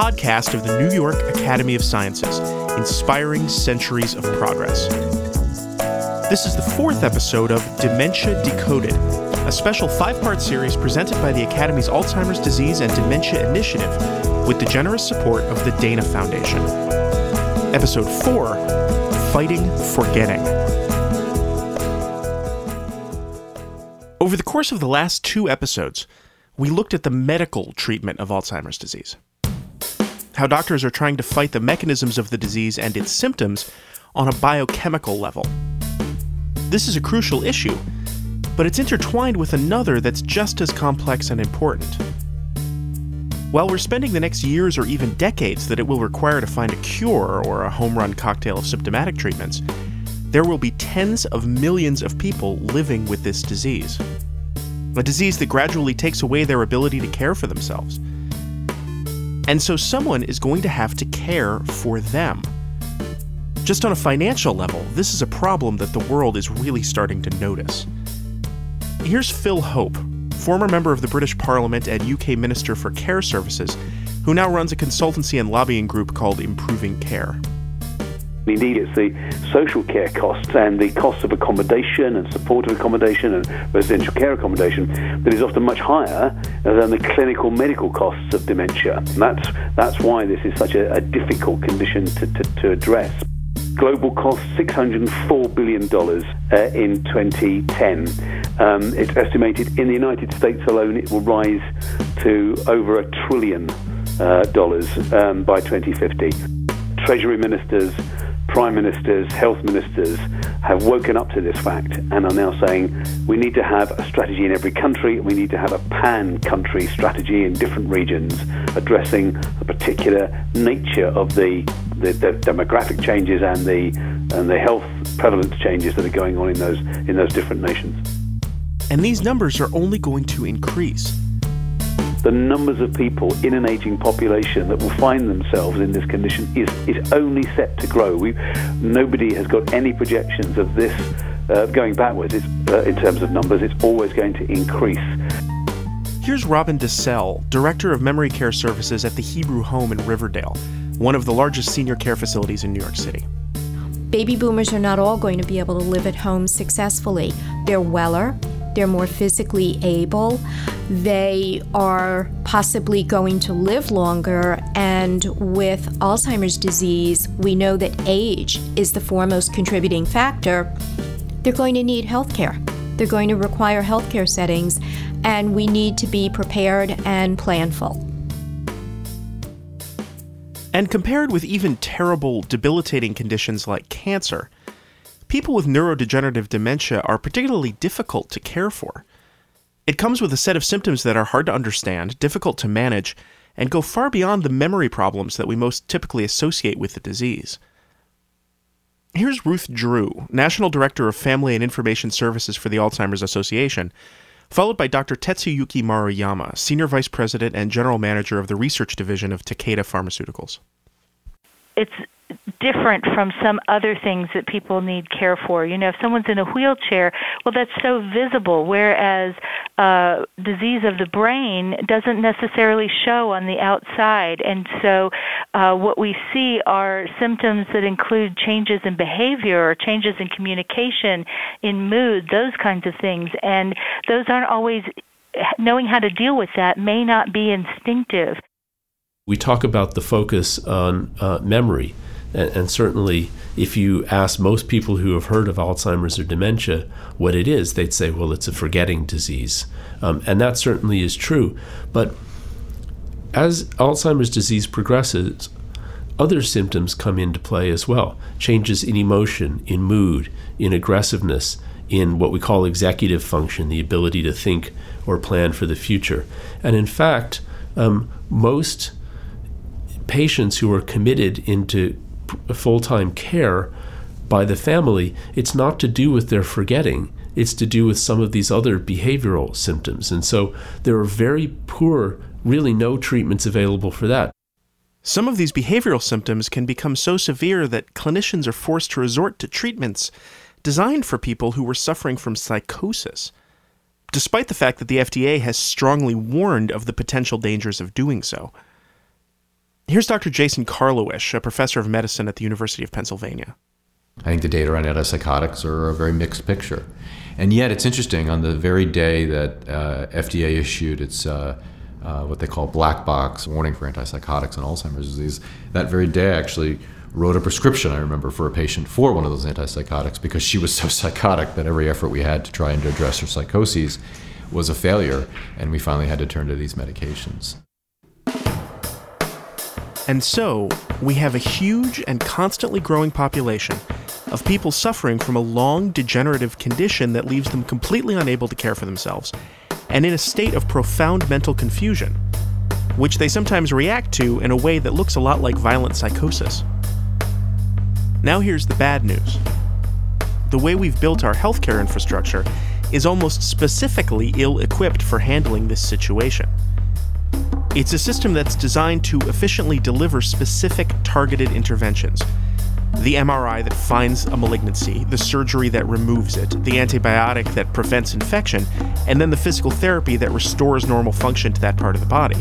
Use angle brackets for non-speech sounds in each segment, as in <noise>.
podcast of the New York Academy of Sciences, inspiring centuries of progress. This is the fourth episode of Dementia Decoded, a special five part series presented by the Academy's Alzheimer's Disease and Dementia Initiative with the generous support of the Dana Foundation. Episode 4 Fighting Forgetting. Over the course of the last two episodes, we looked at the medical treatment of Alzheimer's disease. How doctors are trying to fight the mechanisms of the disease and its symptoms on a biochemical level. This is a crucial issue, but it's intertwined with another that's just as complex and important. While we're spending the next years or even decades that it will require to find a cure or a home run cocktail of symptomatic treatments, there will be tens of millions of people living with this disease. A disease that gradually takes away their ability to care for themselves. And so someone is going to have to care for them. Just on a financial level, this is a problem that the world is really starting to notice. Here's Phil Hope, former member of the British Parliament and UK Minister for Care Services, who now runs a consultancy and lobbying group called Improving Care. Indeed, it's the social care costs and the costs of accommodation and supportive accommodation and residential care accommodation that is often much higher than the clinical medical costs of dementia. And that's, that's why this is such a, a difficult condition to, to, to address global cost $604 billion uh, in 2010. Um, it's estimated in the United States alone it will rise to over a trillion uh, dollars um, by 2050. Treasury ministers, prime ministers, health ministers have woken up to this fact and are now saying we need to have a strategy in every country, we need to have a pan country strategy in different regions addressing the particular nature of the the, the, demographic changes and the and the health prevalence changes that are going on in those in those different nations. And these numbers are only going to increase. The numbers of people in an aging population that will find themselves in this condition is, is only set to grow. we nobody has got any projections of this uh, going backwards uh, in terms of numbers. It's always going to increase. Here's Robin DeSalle, Director of Memory Care Services at the Hebrew Home in Riverdale, one of the largest senior care facilities in New York City. Baby boomers are not all going to be able to live at home successfully. They're weller, they're more physically able, they are possibly going to live longer, and with Alzheimer's disease, we know that age is the foremost contributing factor. They're going to need health care. They're going to require healthcare settings, and we need to be prepared and planful. And compared with even terrible, debilitating conditions like cancer, people with neurodegenerative dementia are particularly difficult to care for. It comes with a set of symptoms that are hard to understand, difficult to manage, and go far beyond the memory problems that we most typically associate with the disease. Here's Ruth Drew, National Director of Family and Information Services for the Alzheimer's Association, followed by Dr. Tetsuyuki Maruyama, Senior Vice President and General Manager of the Research Division of Takeda Pharmaceuticals. It's different from some other things that people need care for. You know, if someone's in a wheelchair, well, that's so visible, whereas uh, disease of the brain doesn't necessarily show on the outside. And so uh, what we see are symptoms that include changes in behavior or changes in communication, in mood, those kinds of things. And those aren't always knowing how to deal with that may not be instinctive. We talk about the focus on uh, memory and, and, certainly, if you ask most people who have heard of Alzheimer's or dementia what it is, they'd say, well, it's a forgetting disease. Um, and that certainly is true. But as Alzheimer's disease progresses, other symptoms come into play as well changes in emotion, in mood, in aggressiveness, in what we call executive function, the ability to think or plan for the future. And in fact, um, most patients who are committed into full time care by the family, it's not to do with their forgetting. It's to do with some of these other behavioral symptoms. And so there are very poor, really no treatments available for that. Some of these behavioral symptoms can become so severe that clinicians are forced to resort to treatments designed for people who were suffering from psychosis, despite the fact that the FDA has strongly warned of the potential dangers of doing so. Here's Dr. Jason Karlawish, a professor of medicine at the University of Pennsylvania. I think the data on antipsychotics are a very mixed picture. And yet, it's interesting, on the very day that uh, FDA issued its uh, uh, what they call black box warning for antipsychotics and Alzheimer's disease, that very day I actually wrote a prescription, I remember, for a patient for one of those antipsychotics because she was so <laughs> psychotic that every effort we had to try and address her psychoses was a failure, and we finally had to turn to these medications. And so, we have a huge and constantly growing population of people suffering from a long degenerative condition that leaves them completely unable to care for themselves and in a state of profound mental confusion, which they sometimes react to in a way that looks a lot like violent psychosis. Now, here's the bad news the way we've built our healthcare infrastructure is almost specifically ill equipped for handling this situation. It's a system that's designed to efficiently deliver specific targeted interventions. The MRI that finds a malignancy, the surgery that removes it, the antibiotic that prevents infection, and then the physical therapy that restores normal function to that part of the body.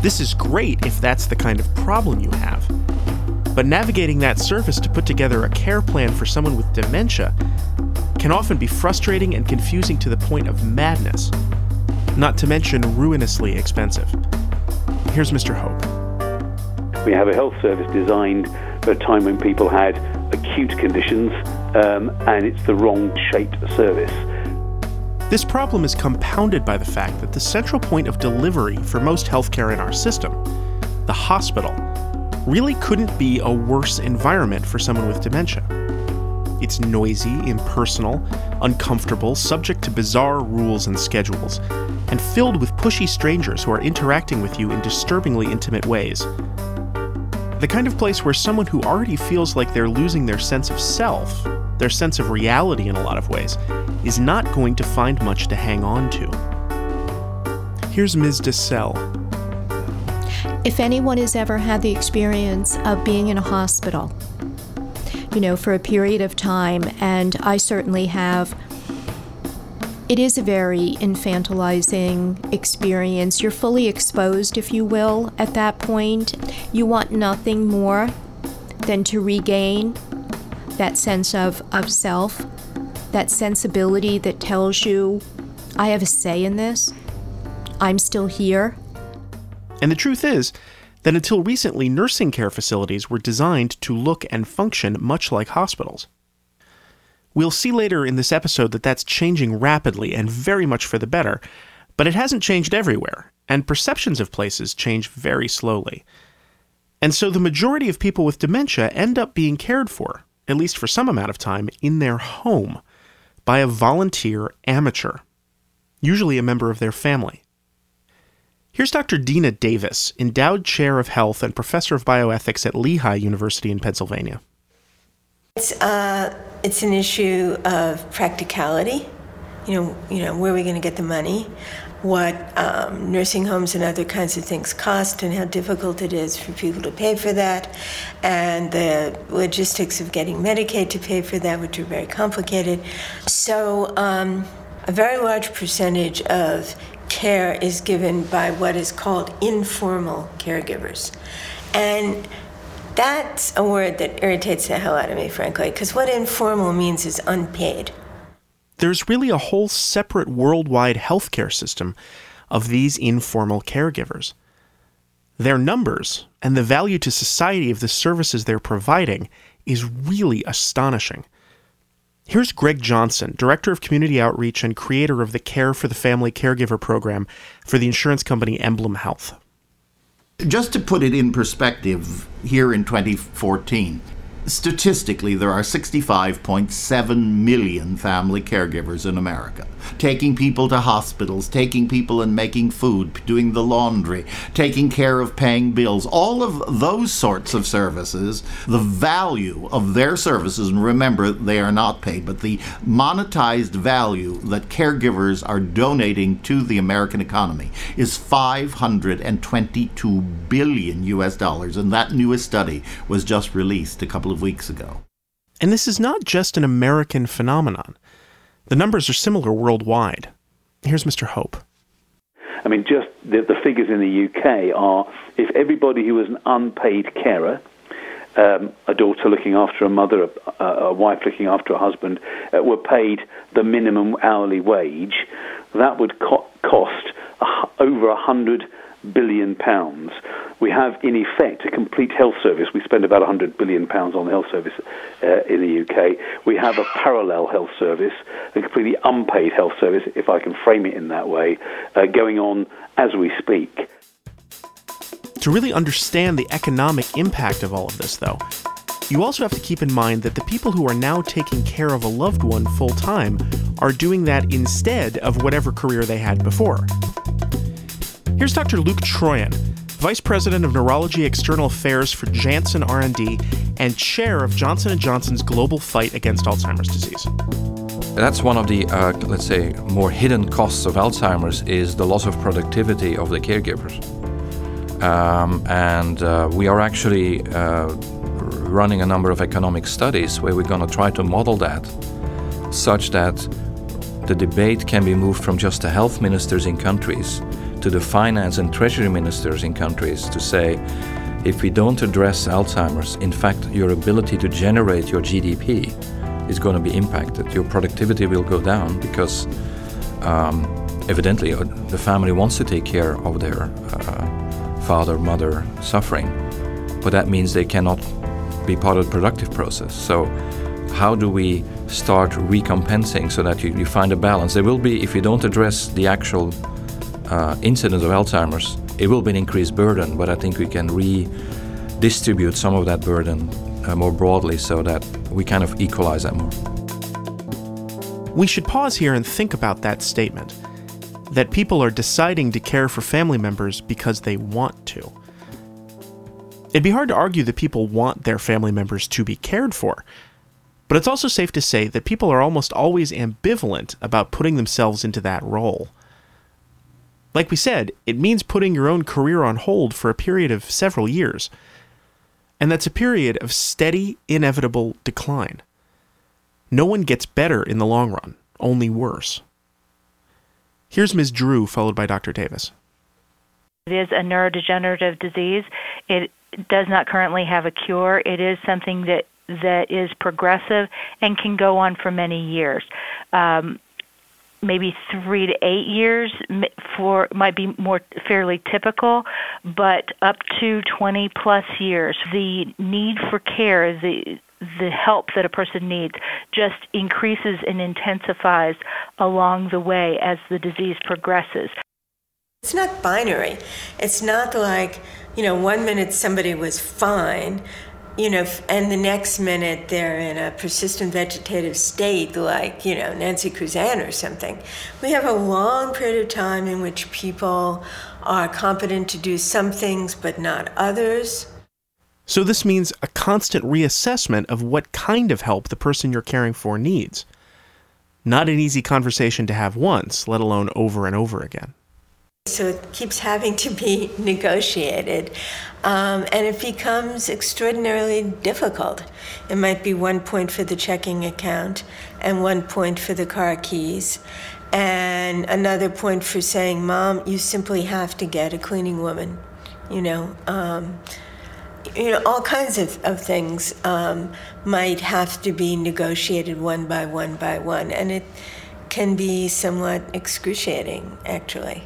This is great if that's the kind of problem you have. But navigating that service to put together a care plan for someone with dementia can often be frustrating and confusing to the point of madness not to mention ruinously expensive. Here's Mr. Hope. We have a health service designed for a time when people had acute conditions, um, and it's the wrong shaped service. This problem is compounded by the fact that the central point of delivery for most healthcare in our system, the hospital, really couldn't be a worse environment for someone with dementia. It's noisy, impersonal, uncomfortable, subject to bizarre rules and schedules, and filled with pushy strangers who are interacting with you in disturbingly intimate ways. The kind of place where someone who already feels like they're losing their sense of self, their sense of reality in a lot of ways, is not going to find much to hang on to. Here's Ms. DeSalle. If anyone has ever had the experience of being in a hospital, you know, for a period of time, and I certainly have. It is a very infantilizing experience. You're fully exposed, if you will, at that point. You want nothing more than to regain that sense of, of self, that sensibility that tells you, I have a say in this, I'm still here. And the truth is, that until recently, nursing care facilities were designed to look and function much like hospitals. We'll see later in this episode that that's changing rapidly and very much for the better, but it hasn't changed everywhere, and perceptions of places change very slowly. And so the majority of people with dementia end up being cared for, at least for some amount of time, in their home by a volunteer amateur, usually a member of their family. Here's Dr. Dena Davis, endowed chair of health and professor of bioethics at Lehigh University in Pennsylvania. It's, uh, it's an issue of practicality. You know, you know, where are we going to get the money? What um, nursing homes and other kinds of things cost, and how difficult it is for people to pay for that, and the logistics of getting Medicaid to pay for that, which are very complicated. So, um, a very large percentage of care is given by what is called informal caregivers. And that's a word that irritates the hell out of me, frankly, because what informal means is unpaid. There's really a whole separate worldwide healthcare system of these informal caregivers. Their numbers and the value to society of the services they're providing is really astonishing. Here's Greg Johnson, Director of Community Outreach and creator of the Care for the Family Caregiver program for the insurance company Emblem Health. Just to put it in perspective, here in 2014, Statistically, there are 65.7 million family caregivers in America, taking people to hospitals, taking people and making food, doing the laundry, taking care of paying bills, all of those sorts of services. The value of their services, and remember, they are not paid, but the monetized value that caregivers are donating to the American economy is 522 billion US dollars, and that newest study was just released a couple of weeks ago. And this is not just an American phenomenon. The numbers are similar worldwide. Here's Mr. Hope. I mean, just the, the figures in the UK are if everybody who was an unpaid carer, um, a daughter looking after a mother, a, a wife looking after a husband, uh, were paid the minimum hourly wage, that would co- cost a, over a hundred billion pounds. We have, in effect, a complete health service. We spend about 100 billion pounds on the health service uh, in the UK. We have a parallel health service, a completely unpaid health service, if I can frame it in that way, uh, going on as we speak. To really understand the economic impact of all of this, though, you also have to keep in mind that the people who are now taking care of a loved one full time are doing that instead of whatever career they had before. Here's Dr. Luc Truyen, Vice President of Neurology External Affairs for Janssen R&D and Chair of Johnson & Johnson's global fight against Alzheimer's disease. That's one of the, uh, let's say, more hidden costs of Alzheimer's is the loss of productivity of the caregivers. Um, and uh, we are actually uh, running a number of economic studies where we're going to try to model that such that the debate can be moved from just the health ministers in countries to the finance and treasury ministers in countries to say, if we don't address Alzheimer's, in fact, your ability to generate your GDP is going to be impacted. Your productivity will go down because um, evidently uh, the family wants to take care of their uh, father, mother suffering, but that means they cannot be part of the productive process. So, how do we start recompensing so that you, you find a balance? There will be, if you don't address the actual uh, incidence of Alzheimer's, it will be an increased burden, but I think we can redistribute some of that burden uh, more broadly so that we kind of equalize that more. We should pause here and think about that statement that people are deciding to care for family members because they want to. It'd be hard to argue that people want their family members to be cared for, but it's also safe to say that people are almost always ambivalent about putting themselves into that role. Like we said, it means putting your own career on hold for a period of several years. And that's a period of steady, inevitable decline. No one gets better in the long run, only worse. Here's Ms. Drew, followed by Dr. Davis. It is a neurodegenerative disease. It does not currently have a cure. It is something that that is progressive and can go on for many years. Um, maybe three to eight years for might be more fairly typical, but up to 20 plus years, the need for care, the the help that a person needs just increases and intensifies along the way as the disease progresses. It's not binary. It's not like, you know, one minute somebody was fine you know, and the next minute they're in a persistent vegetative state, like, you know, Nancy Cruzan or something. We have a long period of time in which people are competent to do some things but not others. So, this means a constant reassessment of what kind of help the person you're caring for needs. Not an easy conversation to have once, let alone over and over again. So it keeps having to be <laughs> negotiated, um, and it becomes extraordinarily difficult. It might be one point for the checking account, and one point for the car keys, and another point for saying, Mom, you simply have to get a cleaning woman. You know, um, you know, all kinds of, of things um, might have to be negotiated one by one by one, and it can be somewhat excruciating, actually.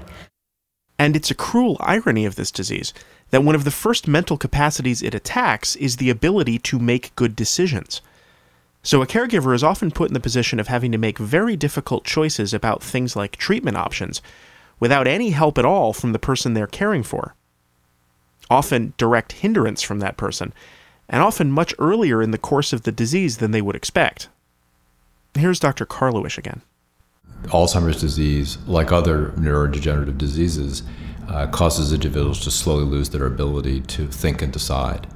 And it's a cruel irony of this disease that one of the first mental capacities it attacks is the ability to make good decisions. So a caregiver is often put in the position of having to make very difficult choices about things like treatment options without any help at all from the person they're caring for. Often direct hindrance from that person, and often much earlier in the course of the disease than they would expect. Here's Dr. Karlawish again. Alzheimer's disease, like other neurodegenerative diseases, uh, causes individuals to slowly lose their ability to think and decide.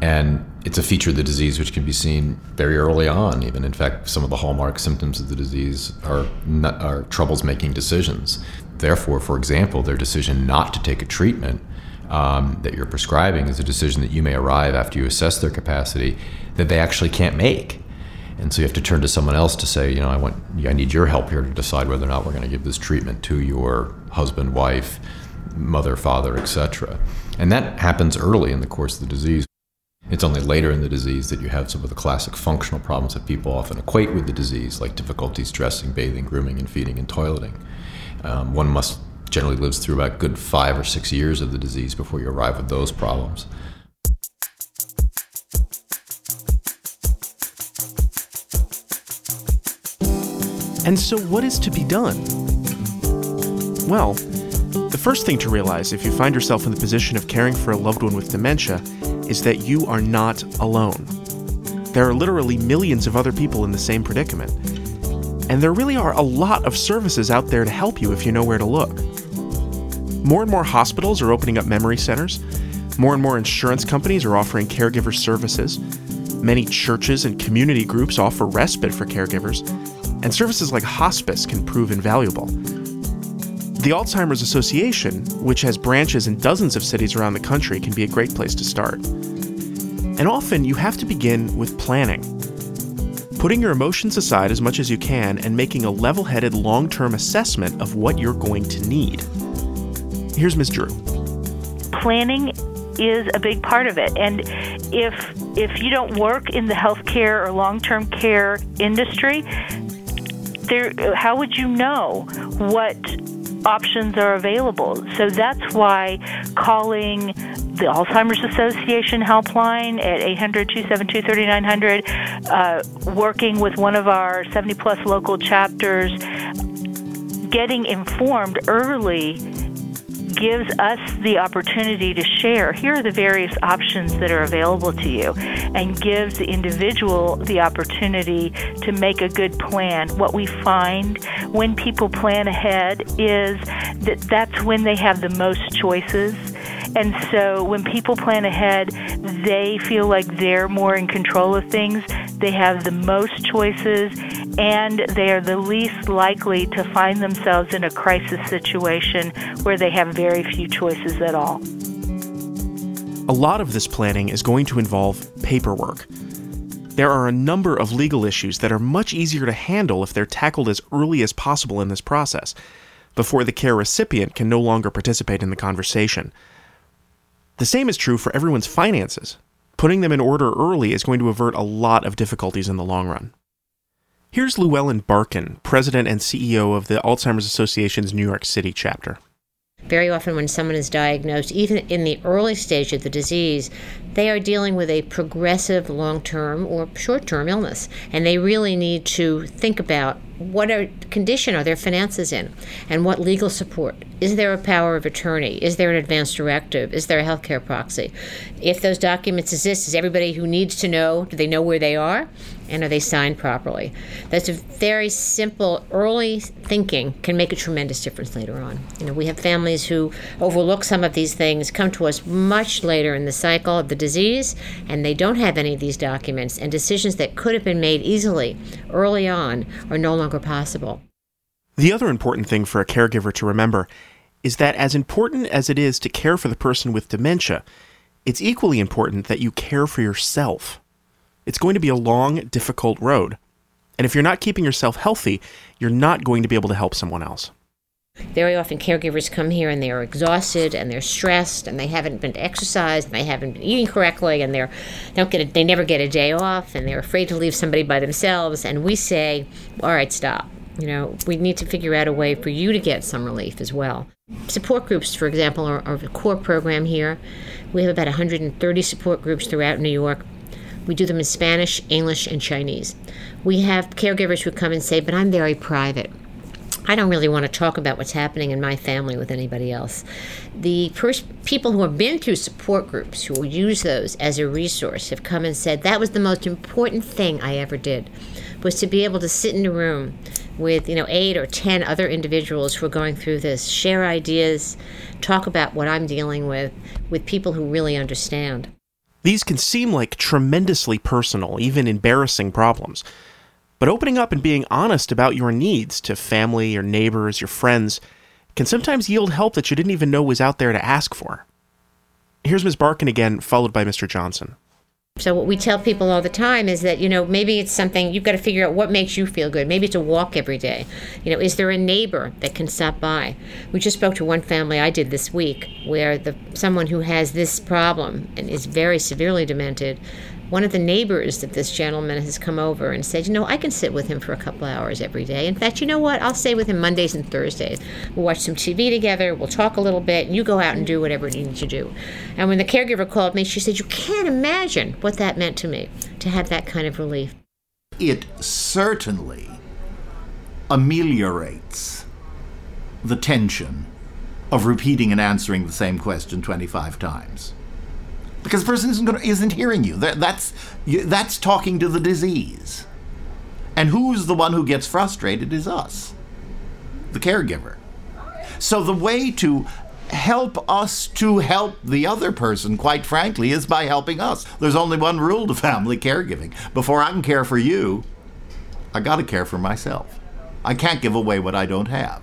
And it's a feature of the disease which can be seen very early on, even. In fact, some of the hallmark symptoms of the disease are, not, are troubles making decisions. Therefore, for example, their decision not to take a treatment um, that you're prescribing is a decision that you may arrive after you assess their capacity that they actually can't make And so you have to turn to someone else to say, you know, I want, I need your help here to decide whether or not we're going to give this treatment to your husband, wife, mother, father, etc. And that happens early in the course of the disease. It's only later in the disease that you have some of the classic functional problems that people often equate with the disease, like difficulties dressing, bathing, grooming, and feeding and toileting. Um, one must generally lives through about good five or six years of the disease before you arrive at those problems. And so, what is to be done? Well, the first thing to realize if you find yourself in the position of caring for a loved one with dementia is that you are not alone. There are literally millions of other people in the same predicament. And there really are a lot of services out there to help you if you know where to look. More and more hospitals are opening up memory centers. More and more insurance companies are offering caregiver services. Many churches and community groups offer respite for caregivers, and services like hospice can prove invaluable. The Alzheimer's Association, which has branches in dozens of cities around the country, can be a great place to start. And often you have to begin with planning. Putting your emotions aside as much as you can and making a level headed long term assessment of what you're going to need. Here's Ms. Drew. Planning is a big part of it. And if if you don't work in the healthcare or long-term care industry, there how would you know what options are available? So that's why calling the Alzheimer's Association helpline at 800 272 3900, uh, working with one of our 70 plus local chapters, getting informed early gives us the opportunity to share here are the various options that are available to you and gives the individual the opportunity to make a good plan. What we find when people plan ahead is that that's when they have the most choices. And so when people plan ahead, they feel like they're more in control of things. They have the most choices and they are the least likely to find themselves in a crisis situation where they have very few choices at all. A lot of this planning is going to involve paperwork. There are a number of legal issues that are much easier to handle if they're tackled as early as possible in this process, before the care recipient can no longer participate in the conversation. The same is true for everyone's finances. Putting them in order early is going to avert a lot of difficulties in the long run. Here's Lou-Ellen Barkan, President and CEO of the Alzheimer's Association's New York City chapter. Very often, when someone is diagnosed, even in the early stage of the disease, they are dealing with a progressive long term or short term illness. And they really need to think about what are, condition are their finances in and what legal support. Is there a power of attorney? Is there an advance directive? Is there a healthcare proxy? If those documents exist, is everybody who needs to know, do they know where they are? And are they signed properly? That's a very simple early thinking can make a tremendous difference later on. You know, we have families who overlook some of these things, come to us much later in the cycle of the disease, and they don't have any of these documents, and decisions that could have been made easily early on are no longer possible. The other important thing for a caregiver to remember is that as important as it is to care for the person with dementia, it's equally important that you care for yourself. It's going to be a long, difficult road. And if you're not keeping yourself healthy, you're not going to be able to help someone else. Very often, caregivers come here and they're exhausted and they're stressed and they haven't been exercised and they haven't been eating correctly and they're they don't get a, they never get a day off and they're afraid to leave somebody by themselves. And we say, all right, stop. You know, we need to figure out a way for you to get some relief as well. Support groups, for example, are, are a core program here. We have about 130 support groups throughout New York. We do them in Spanish, English, and Chinese. We have caregivers who come and say, but I'm very private. I don't really want to talk about what's happening in my family with anybody else. The pers- people who have been through support groups, who will use those as a resource, have come and said that was the most important thing I ever did, was to be able to sit in a room with you know eight or ten other individuals who are going through this, share ideas, talk about what I'm dealing with, with people who really understand. These can seem like tremendously personal, even embarrassing problems. But opening up and being honest about your needs to family, your neighbors, your friends can sometimes yield help that you didn't even know was out there to ask for. Here's Ms. Barkan again, followed by Mr. Johnson. So what we tell people all the time is that, you know, maybe it's something you've got to figure out what makes you feel good. Maybe it's a walk every day. You know, is there a neighbor that can stop by? We just spoke to one family I did this week where the someone who has this problem and is very severely demented one of the neighbors that this gentleman has come over and said, you know, I can sit with him for a couple hours every day. In fact, you know what? I'll stay with him Mondays and Thursdays. We'll watch some TV together, we'll talk a little bit, and you go out and do whatever you need to do. And when the caregiver called me, she said, You can't imagine what that meant to me to have that kind of relief. It certainly ameliorates the tension of repeating and answering the same question 25 times because the person isn't, gonna, isn't hearing you. That, that's, that's talking to the disease. And who's the one who gets frustrated is us, the caregiver. So the way to help us to help the other person, quite frankly, is by helping us. There's only one rule to family caregiving. Before I can care for you, I got to care for myself. I can't give away what I don't have.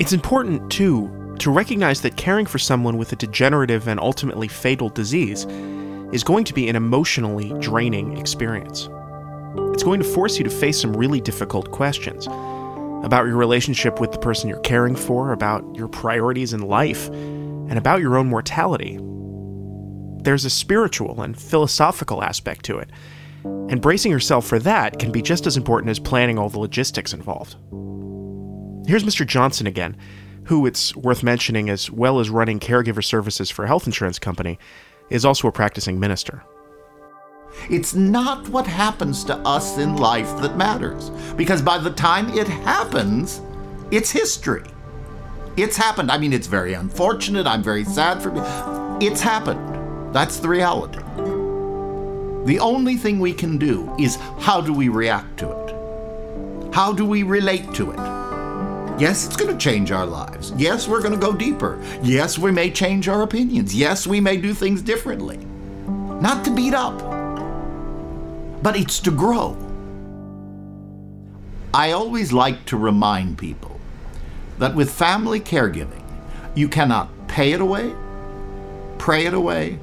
It's important, too, to recognize that caring for someone with a degenerative and ultimately fatal disease is going to be an emotionally draining experience. It's going to force you to face some really difficult questions about your relationship with the person you're caring for, about your priorities in life, and about your own mortality. There's a spiritual and philosophical aspect to it, and bracing yourself for that can be just as important as planning all the logistics involved. Here's Mr. Johnson again, who it's worth mentioning, as well as running caregiver services for a health insurance company, is also a practicing minister. It's not what happens to us in life that matters, because by the time it happens, it's history. It's happened. I mean, it's very unfortunate. I'm very sad for me. It's happened. That's the reality. The only thing we can do is how do we react to it? How do we relate to it? Yes, it's going to change our lives. Yes, we're going to go deeper. Yes, we may change our opinions. Yes, we may do things differently. Not to beat up, but it's to grow. I always like to remind people that with family caregiving, you cannot pay it away, pray it away,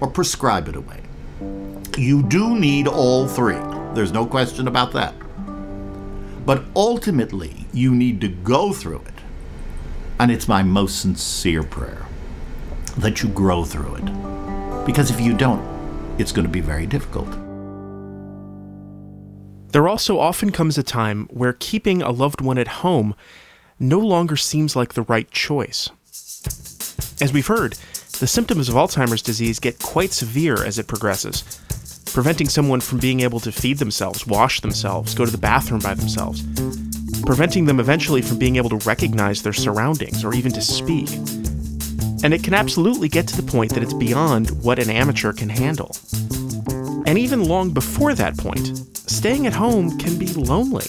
or prescribe it away. You do need all three. There's no question about that. But ultimately, you need to go through it. And it's my most sincere prayer that you grow through it. Because if you don't, it's going to be very difficult. There also often comes a time where keeping a loved one at home no longer seems like the right choice. As we've heard, the symptoms of Alzheimer's disease get quite severe as it progresses, preventing someone from being able to feed themselves, wash themselves, go to the bathroom by themselves, preventing them eventually from being able to recognize their surroundings or even to speak. And it can absolutely get to the point that it's beyond what an amateur can handle. And even long before that point, staying at home can be lonely.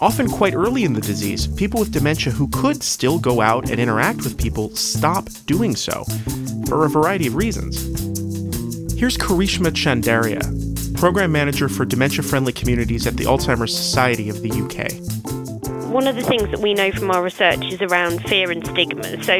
Often, quite early in the disease, people with dementia who could still go out and interact with people stop doing so for a variety of reasons. Here's Karishma Chandaria, Program Manager for Dementia Friendly Communities at the Alzheimer's Society of the UK one of the things that we know from our research is around fear and stigma. So,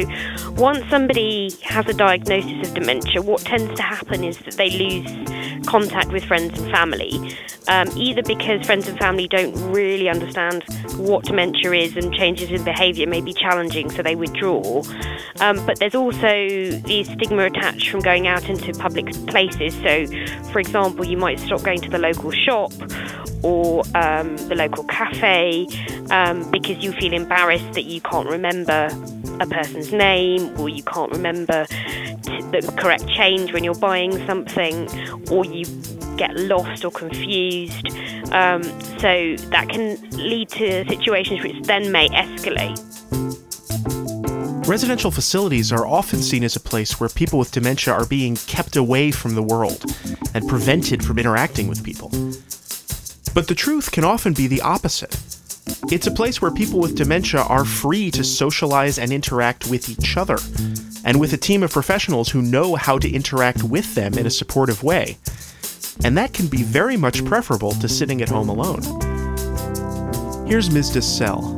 once somebody has a diagnosis of dementia, what tends to happen is that they lose contact with friends and family, um, either because friends and family don't really understand what dementia is and changes in behaviour may be challenging, so they withdraw. Um, but there's also the stigma attached from going out into public places. So, for example, you might stop going to the local shop or um, the local cafe um, because you feel embarrassed that you can't remember a person's name or you can't remember t- the correct change when you're buying something or you get lost or confused. Um, so that can lead to situations which then may escalate. Residential facilities are often seen as a place where people with dementia are being kept away from the world and prevented from interacting with people. But the truth can often be the opposite. It's a place where people with dementia are free to socialize and interact with each other, and with a team of professionals who know how to interact with them in a supportive way. And that can be very much preferable to sitting at home alone. Here's Ms. DeSalle.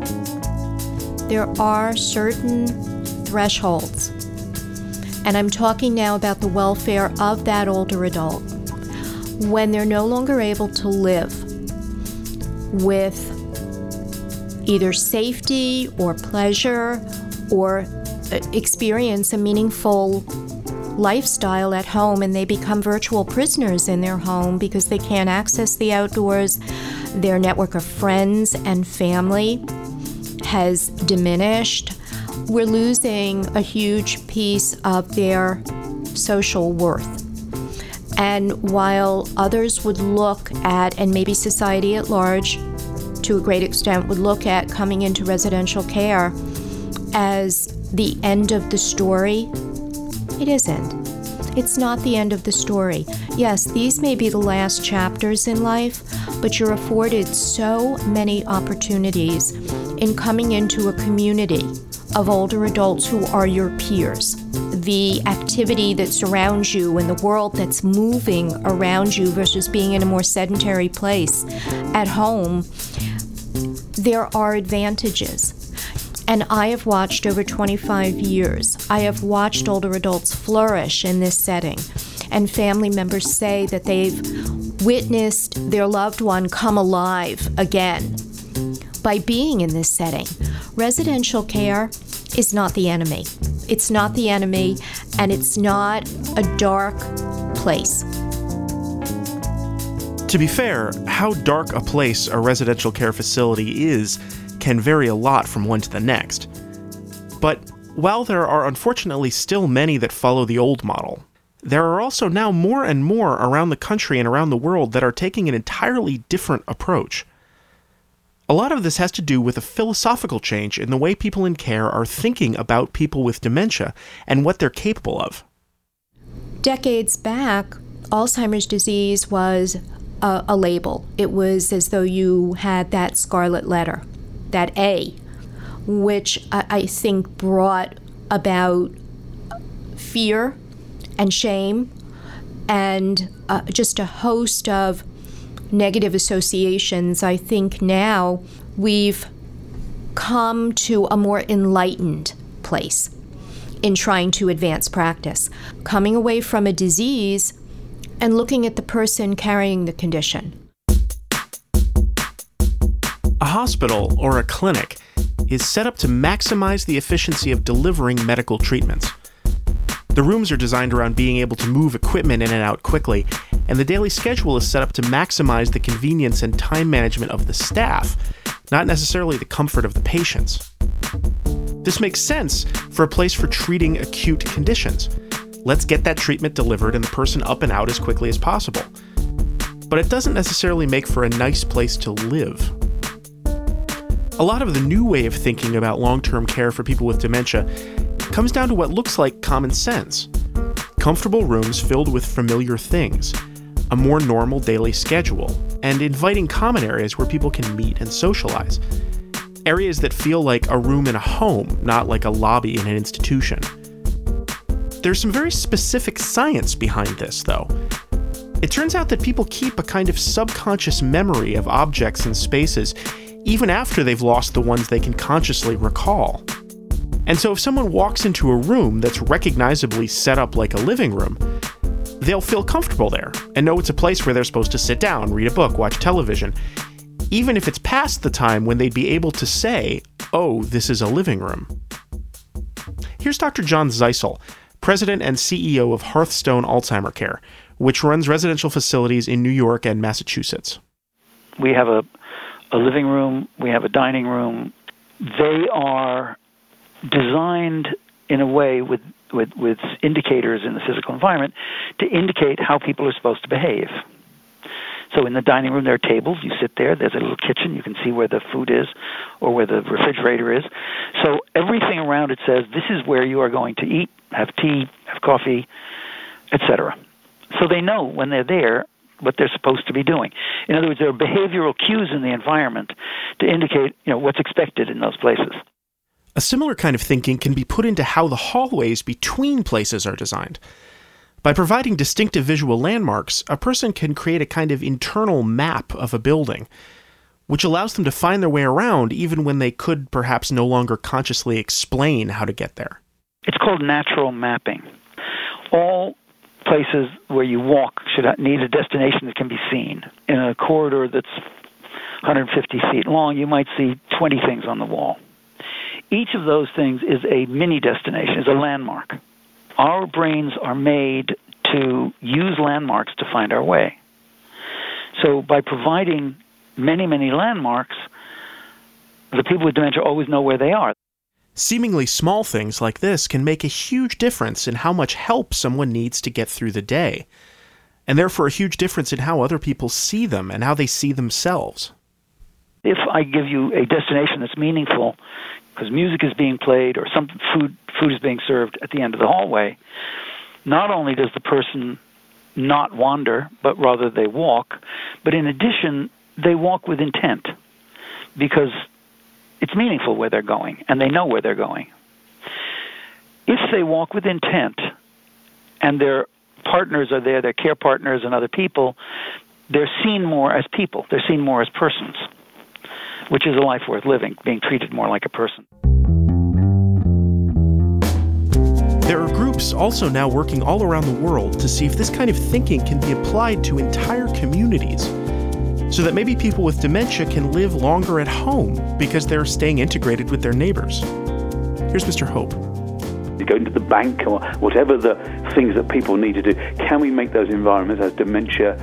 there are certain thresholds. And I'm talking now about the welfare of that older adult. When they're no longer able to live with either safety or pleasure or uh, experience a meaningful lifestyle at home and they become virtual prisoners in their home because they can't access the outdoors. Their network of friends and family has diminished. We're losing a huge piece of their social worth. And while others would look at, and maybe society at large to a great extent would look at coming into residential care as the end of the story, it isn't. It's not the end of the story. Yes, these may be the last chapters in life, but you're afforded so many opportunities in coming into a community of older adults who are your peers. The activity that surrounds you and the world that's moving around you versus being in a more sedentary place at home, there are advantages. And I have watched over 25 years, I have watched older adults flourish in this setting. And family members say that they've witnessed their loved one come alive again by being in this setting. Residential care is not the enemy. It's not the enemy, and it's not a dark place. To be fair, how dark a place a residential care facility is can vary a lot from one to the next. But while there are unfortunately still many that follow the old model, there are also now more and more around the country and around the world that are taking an entirely different approach. A lot of this has to do with a philosophical change in the way people in care are thinking about people with dementia and what they're capable of. Decades back, Alzheimer's disease was a, a label. It was as though you had that scarlet letter that A, which I, I think brought about fear and shame and uh, just a host of negative associations. I think now we've come to a more enlightened place in trying to advance practice, coming away from a disease and looking at the person carrying the condition. A hospital or a clinic is set up to maximize the efficiency of delivering medical treatments. The rooms are designed around being able to move equipment in and out quickly, and the daily schedule is set up to maximize the convenience and time management of the staff, not necessarily the comfort of the patients. This makes sense for a place for treating acute conditions. Let's get that treatment delivered and the person up and out as quickly as possible. But it doesn't necessarily make for a nice place to live. A lot of the new way of thinking about long term care for people with dementia comes down to what looks like common sense comfortable rooms filled with familiar things, a more normal daily schedule, and inviting common areas where people can meet and socialize. Areas that feel like a room in a home, not like a lobby in an institution. There's some very specific science behind this, though. It turns out that people keep a kind of subconscious memory of objects and spaces even after they've lost the ones they can consciously recall. And so if someone walks into a room that's recognizably set up like a living room, they'll feel comfortable there and know it's a place where they're supposed to sit down, read a book, watch television, even if it's past the time when they'd be able to say, oh, this is a living room. Here's Dr. John Zeisel, president and CEO of Hearthstone Alzheimer Care, which runs residential facilities in New York and Massachusetts. We have a a living room, we have a dining room. They are designed in a way with, with, with indicators in the physical environment to indicate how people are supposed to behave. So in the dining room, there are tables. You sit there. There's a little kitchen. You can see where the food is or where the refrigerator is. So everything around it says this is where you are going to eat, have tea, have coffee, etc. So they know when they're there what they're supposed to be doing. In other words, there are behavioral cues in the environment to indicate you know what's expected in those places. A similar kind of thinking can be put into how the hallways between places are designed. By providing distinctive visual landmarks, a person can create a kind of internal map of a building. which allows them to find their way around even when they could perhaps no longer consciously explain how to get there. It's called natural mapping. All places where you walk should need a destination that can be seen. In a corridor that's 150 feet long, you might see 20 things on the wall. Each of those things is a mini destination, is a landmark. Our brains are made to use landmarks to find our way. So by providing many, many landmarks, the people with dementia always know where they are. Seemingly small things like this can make a huge difference in how much help someone needs to get through the day, and therefore a huge difference in how other people see them and how they see themselves. If I give you a destination that's meaningful, because music is being played or some food food is being served at the end of the hallway, not only does the person not wander, but rather they walk, but in addition, they walk with intent because it's meaningful where they're going and they know where they're going. If they walk with intent and their partners are there, their care partners and other people, they're seen more as people, they're seen more as persons, which is a life worth living, being treated more like a person. There are groups also now working all around the world to see if this kind of thinking can be applied to entire communities so that maybe people with dementia can live longer at home because they're staying integrated with their neighbors. Here's Mr. Hope. Going go into the bank or whatever the things that people need to do. Can we make those environments as dementia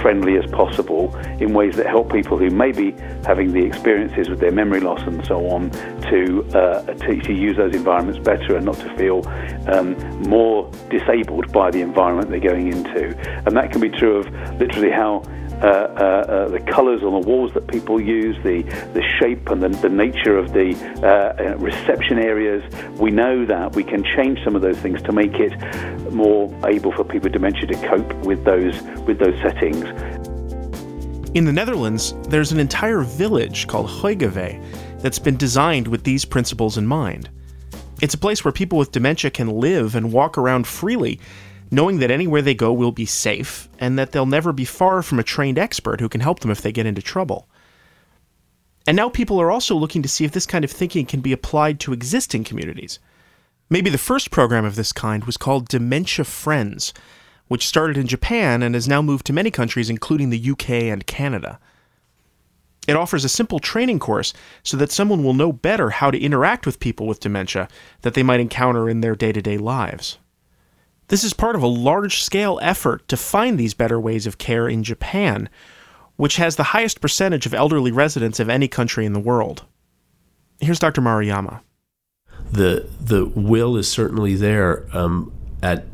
friendly as possible in ways that help people who may be having the experiences with their memory loss and so on to, uh, to, to, use those environments better and not to feel um, more disabled by the environment they're going into. And that can be true of literally how uh, uh, uh, the colours on the walls that people use, the, the shape and the, the nature of the uh, reception areas. We know that we can change some of those things to make it more able for people with dementia to cope with those with those settings. In the Netherlands, there's an entire village called Hogeweyk that's been designed with these principles in mind. It's a place where people with dementia can live and walk around freely knowing that anywhere they go will be safe and that they'll never be far from a trained expert who can help them if they get into trouble. And now people are also looking to see if this kind of thinking can be applied to existing communities. Maybe the first program of this kind was called Dementia Friends, which started in Japan and has now moved to many countries, including the UK and Canada. It offers a simple training course so that someone will know better how to interact with people with dementia that they might encounter in their day to day lives. This is part of a large scale effort to find these better ways of care in Japan, which has the highest percentage of elderly residents of any country in the world. Here's Dr. Maruyama. The the will is certainly there um, at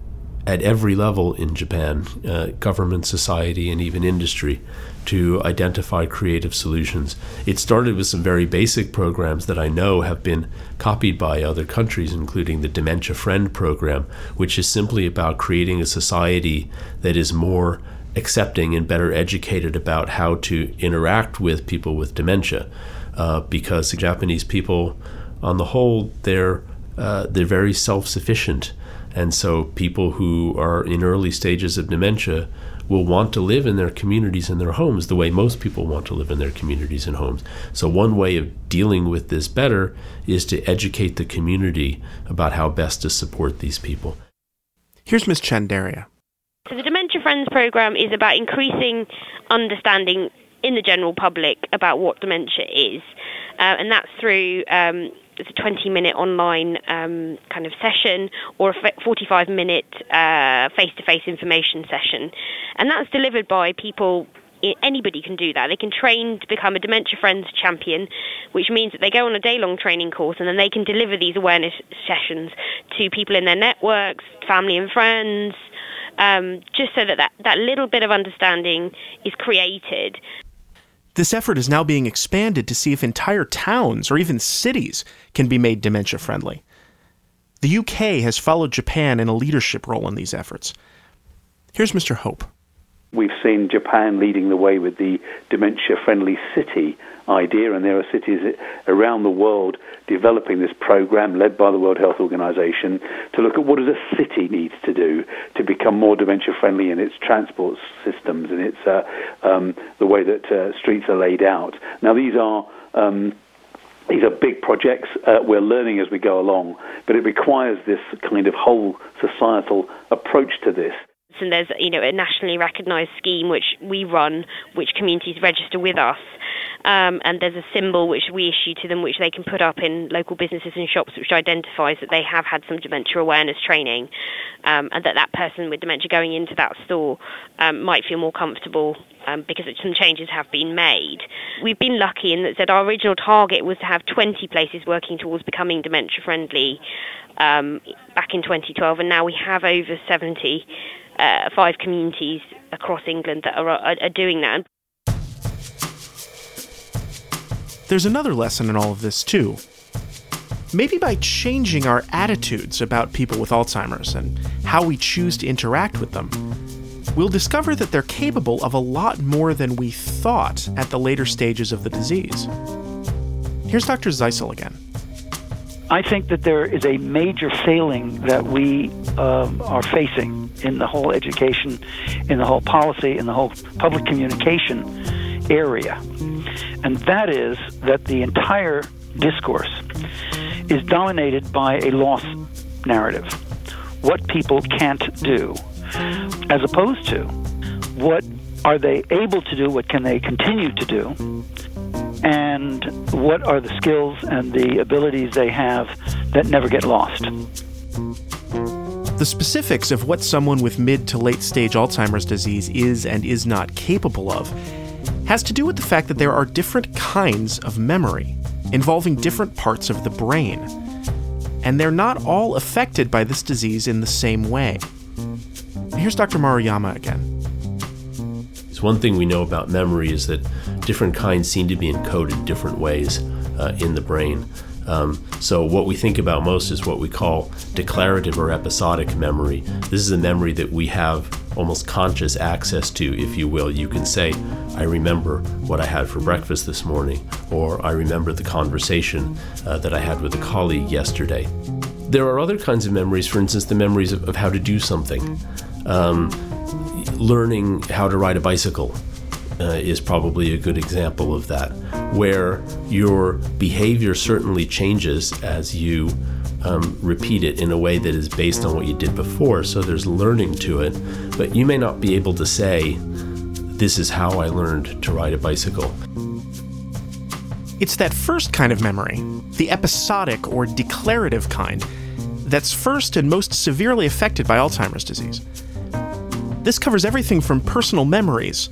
at every level in Japan, uh, government, society, and even industry, to identify creative solutions. It started with some very basic programs that I know have been copied by other countries, including the Dementia Friend program, which is simply about creating a society that is more accepting and better educated about how to interact with people with dementia. Uh, because Japanese people, on the whole, they're uh, they're very self-sufficient and so people who are in early stages of dementia will want to live in their communities and their homes the way most people want to live in their communities and homes. So, one way of dealing with this better is to educate the community about how best to support these people. Here's Ms. Chandaria. So, the Dementia Friends program is about increasing understanding in the general public about what dementia is, uh, and that's through um, it's a 20 minute online um, kind of session or a 45 minute face to face information session. And that's delivered by people anybody can do that. They can train to become a Dementia Friends champion, which means that they go on a day long training course and then they can deliver these awareness sessions to people in their networks, family and friends, um, just so that, that that little bit of understanding is created. This effort is now being expanded to see if entire towns or even cities can be made dementia friendly. The UK has followed Japan in a leadership role in these efforts. Here's Mr. Hope. We've seen Japan leading the way with the dementia friendly city idea, and there are cities around the world developing this program led by the World Health Organization to look at what does a city needs to do to become more dementia friendly in its transport systems and its uh, um, the way that uh, streets are laid out. Now these are um, these are big projects. Uh, we're learning as we go along, but it requires this kind of whole societal approach to this and there's you know a nationally recognised scheme which we run, which communities register with us, um, and there's a symbol which we issue to them, which they can put up in local businesses and shops, which identifies that they have had some dementia awareness training, um, and that that person with dementia going into that store um, might feel more comfortable um, because some changes have been made. We've been lucky in that, our original target was to have 20 places working towards becoming dementia friendly um, back in 2012, and now we have over 70 uh, five communities across England that are, are, are doing that. There's another lesson in all of this, too. Maybe by changing our attitudes about people with Alzheimer's and how we choose to interact with them, we'll discover that they're capable of a lot more than we thought at the later stages of the disease. Here's Dr. Zeisel again. I think that there is a major failing that we um, are facing in the whole education, in the whole policy, in the whole public communication area. And that is that the entire discourse is dominated by a loss narrative. What people can't do, as opposed to what are they able to do, what can they continue to do, and what are the skills and the abilities they have that never get lost. The specifics of what someone with mid to late stage Alzheimer's disease is and is not capable of has to do with the fact that there are different kinds of memory involving different parts of the brain. And they're not all affected by this disease in the same way. Here's Dr. Maruyama again. So one thing we know about memory is that different kinds seem to be encoded different ways uh, in the brain. Um, so, what we think about most is what we call declarative or episodic memory. This is a memory that we have almost conscious access to, if you will. You can say, I remember what I had for breakfast this morning, or I remember the conversation uh, that I had with a colleague yesterday. There are other kinds of memories, for instance, the memories of, of how to do something. Um, learning how to ride a bicycle uh, is probably a good example of that, where your behavior certainly changes as you um, repeat it in a way that is based on what you did before. So there's learning to it, but you may not be able to say, This is how I learned to ride a bicycle. It's that first kind of memory, the episodic or declarative kind, that's first and most severely affected by Alzheimer's disease. This covers everything from personal memories,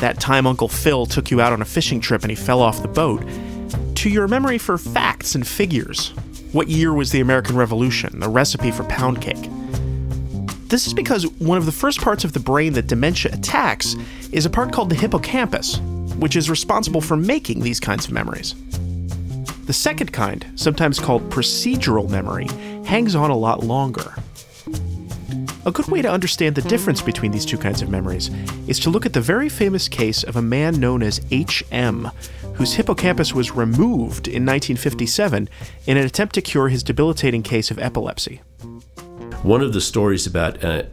that time Uncle Phil took you out on a fishing trip and he fell off the boat, to your memory for facts and figures. What year was the American Revolution? The recipe for pound cake. This is because one of the first parts of the brain that dementia attacks is a part called the hippocampus, which is responsible for making these kinds of memories. The second kind, sometimes called procedural memory, hangs on a lot longer. A good way to understand the difference between these two kinds of memories is to look at the very famous case of a man known as H.M., whose hippocampus was removed in 1957 in an attempt to cure his debilitating case of epilepsy. One of the stories about uh,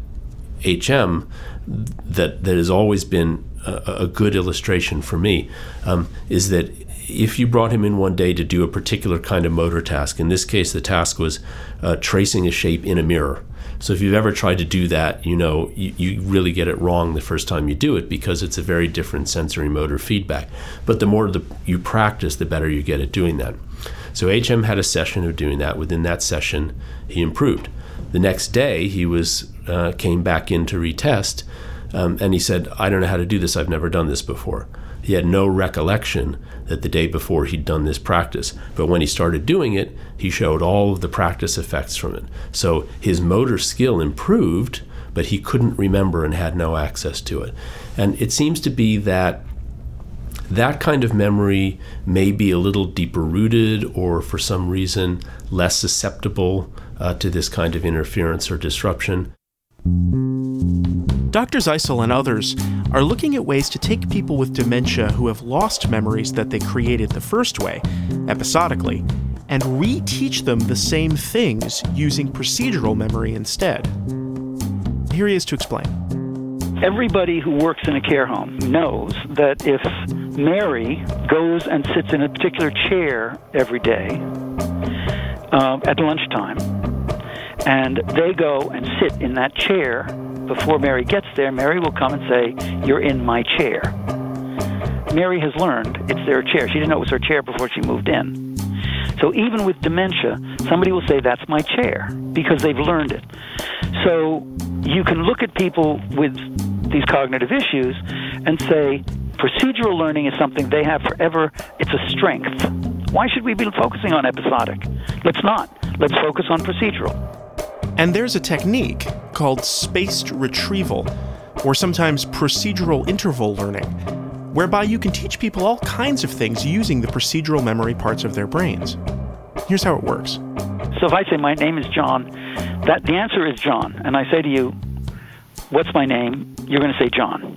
HM that, that has always been a, a good illustration for me um, is that if you brought him in one day to do a particular kind of motor task, in this case, the task was uh, tracing a shape in a mirror. So if you've ever tried to do that, you know you, you, really get it wrong the first time you do it because it's a very different sensory motor feedback. But the more the, you practice, the better you get at doing that. So HM had a session of doing that. Within that session, he improved. The next day, he was uh, came back in to retest, um, and he said, "I don't know how to do this. I've never done this before." He had no recollection that the day before he'd done this practice. But when he started doing it, he showed all of the practice effects from it. So his motor skill improved, but he couldn't remember and had no access to it. And it seems to be that that kind of memory may be a little deeper rooted or for some reason less susceptible uh, to this kind of interference or disruption. Dr. Zeisel and others are looking at ways to take people with dementia who have lost memories that they created the first way, episodically, and reteach them the same things using procedural memory instead. Here he is to explain. Everybody who works in a care home knows that if Mary goes and sits in a particular chair every day uh, at lunchtime, and they go and sit in that chair before Mary gets there, Mary will come and say, You're in my chair. Mary has learned it's their chair. She didn't know it was her chair before she moved in. So even with dementia, somebody will say, That's my chair, because they've learned it. So you can look at people with these cognitive issues and say, procedural learning is something they have forever. It's a strength. Why should we be focusing on episodic? Let's not. Let's focus on procedural. And there's a technique called spaced retrieval, or sometimes procedural interval learning, whereby you can teach people all kinds of things using the procedural memory parts of their brains. Here's how it works. So if I say my name is John, that the answer is John, and I say to you, "What's my name?" You're going to say John.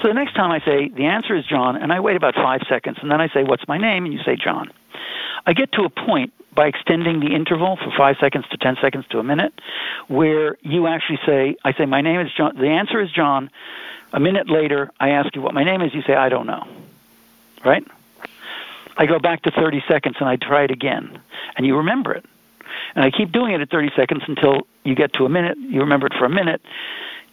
So the next time I say the answer is John, and I wait about five seconds, and then I say, "What's my name?" and you say John. I get to a point by extending the interval from five seconds to ten seconds to a minute, where you actually say, "I say my name is John." The answer is John. A minute later, I ask you what my name is. You say, "I don't know." Right? I go back to 30 seconds and I try it again, and you remember it. And I keep doing it at 30 seconds until you get to a minute. You remember it for a minute.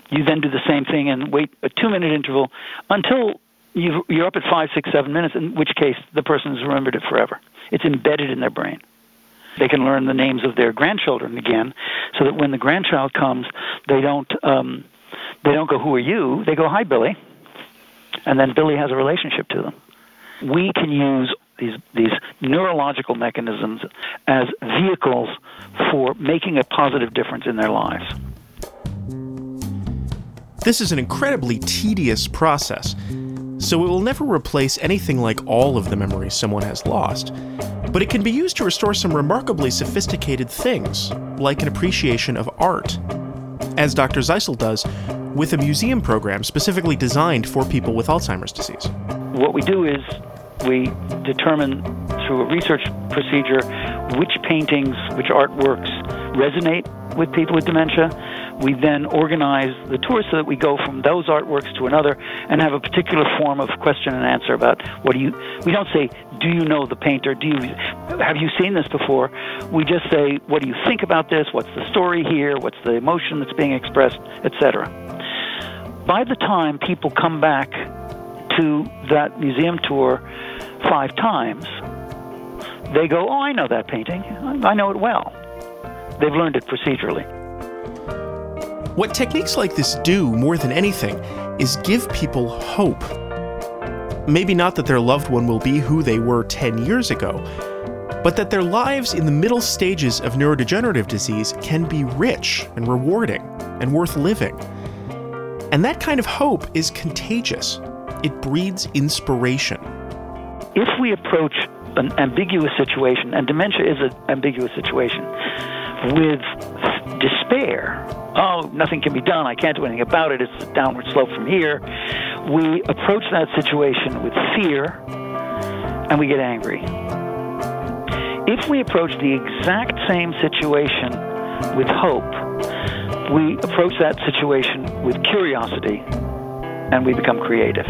You then do the same thing and wait a two minute interval until you you're up at five, six, seven minutes, in which case the person has remembered it forever. It's embedded in their brain. They can learn the names of their grandchildren again, so that when the grandchild comes, they don't um, they don't go, "Who are you?" They go, "Hi, Billy," and then Billy has a relationship to them. We can use these these neurological mechanisms as vehicles for making a positive difference in their lives. This is an incredibly tedious process, so it will never replace anything like all of the memories someone has lost. But it can be used to restore some remarkably sophisticated things, like an appreciation of art. As Dr. Zeisel does with a museum program specifically designed for people with Alzheimer's disease. What we do is we determine through a research procedure which paintings, which artworks resonate with people with dementia. We then organize the tour so that we go from those artworks to another and have a particular form of question and answer about what do you. We don't say, "Do you know the painter? Do you have you seen this before?" We just say, "What do you think about this? What's the story here? What's the emotion that's being expressed, etc." By the time people come back to that museum tour five times, they go, Oh, I know that painting. I know it well. They've learned it procedurally. What techniques like this do more than anything is give people hope. Maybe not that their loved one will be who they were 10 years ago, but that their lives in the middle stages of neurodegenerative disease can be rich and rewarding and worth living. And that kind of hope is contagious. It breeds inspiration. If we approach an ambiguous situation, and dementia is an ambiguous situation, with despair, oh, nothing can be done, I can't do anything about it, it's a downward slope from here, we approach that situation with fear and we get angry. If we approach the exact same situation with hope, we approach that situation with curiosity and we become creative.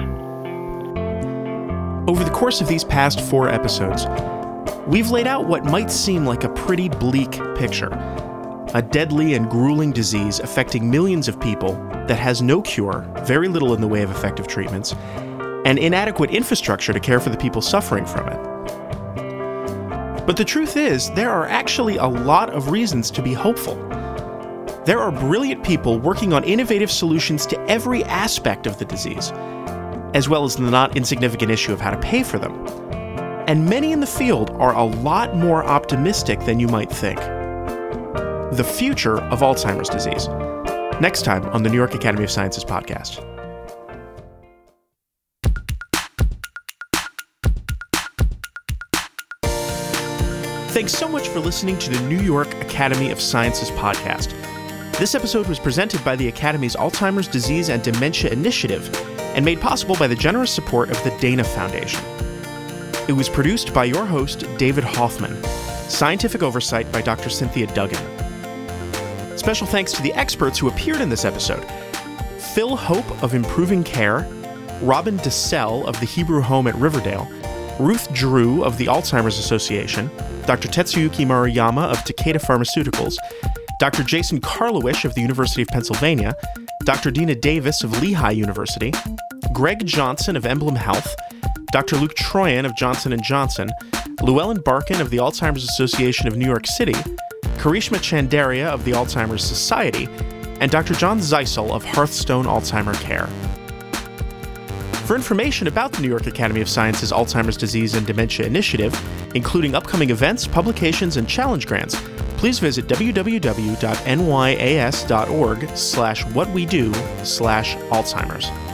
Over the course of these past four episodes, we've laid out what might seem like a pretty bleak picture a deadly and grueling disease affecting millions of people that has no cure, very little in the way of effective treatments, and inadequate infrastructure to care for the people suffering from it. But the truth is, there are actually a lot of reasons to be hopeful. There are brilliant people working on innovative solutions to every aspect of the disease, as well as the not insignificant issue of how to pay for them. And many in the field are a lot more optimistic than you might think. The future of Alzheimer's disease. Next time on the New York Academy of Sciences podcast. Thanks so much for listening to the New York Academy of Sciences podcast. This episode was presented by the Academy's Alzheimer's Disease and Dementia Initiative and made possible by the generous support of the Dana Foundation. It was produced by your host, David Hoffman. Scientific oversight by Dr. Cynthia Duggan. Special thanks to the experts who appeared in this episode Phil Hope of Improving Care, Robin DeSalle of the Hebrew Home at Riverdale, Ruth Drew of the Alzheimer's Association, Dr. Tetsuyuki Maruyama of Takeda Pharmaceuticals, Dr. Jason Karlawish of the University of Pennsylvania, Dr. Dena Davis of Lehigh University, Greg Johnson of Emblem Health, Dr. Luc Truyen of Johnson & Johnson, Lou-Ellen Barkan of the Alzheimer's Association of New York City, Karishma Chandaria of the Alzheimer's Society, and Dr. John Zeisel of Hearthstone Alzheimer Care. For information about the New York Academy of Sciences Alzheimer's Disease and Dementia Initiative, including upcoming events, publications, and challenge grants, please visit www.nyas.org slash what we do slash Alzheimer's.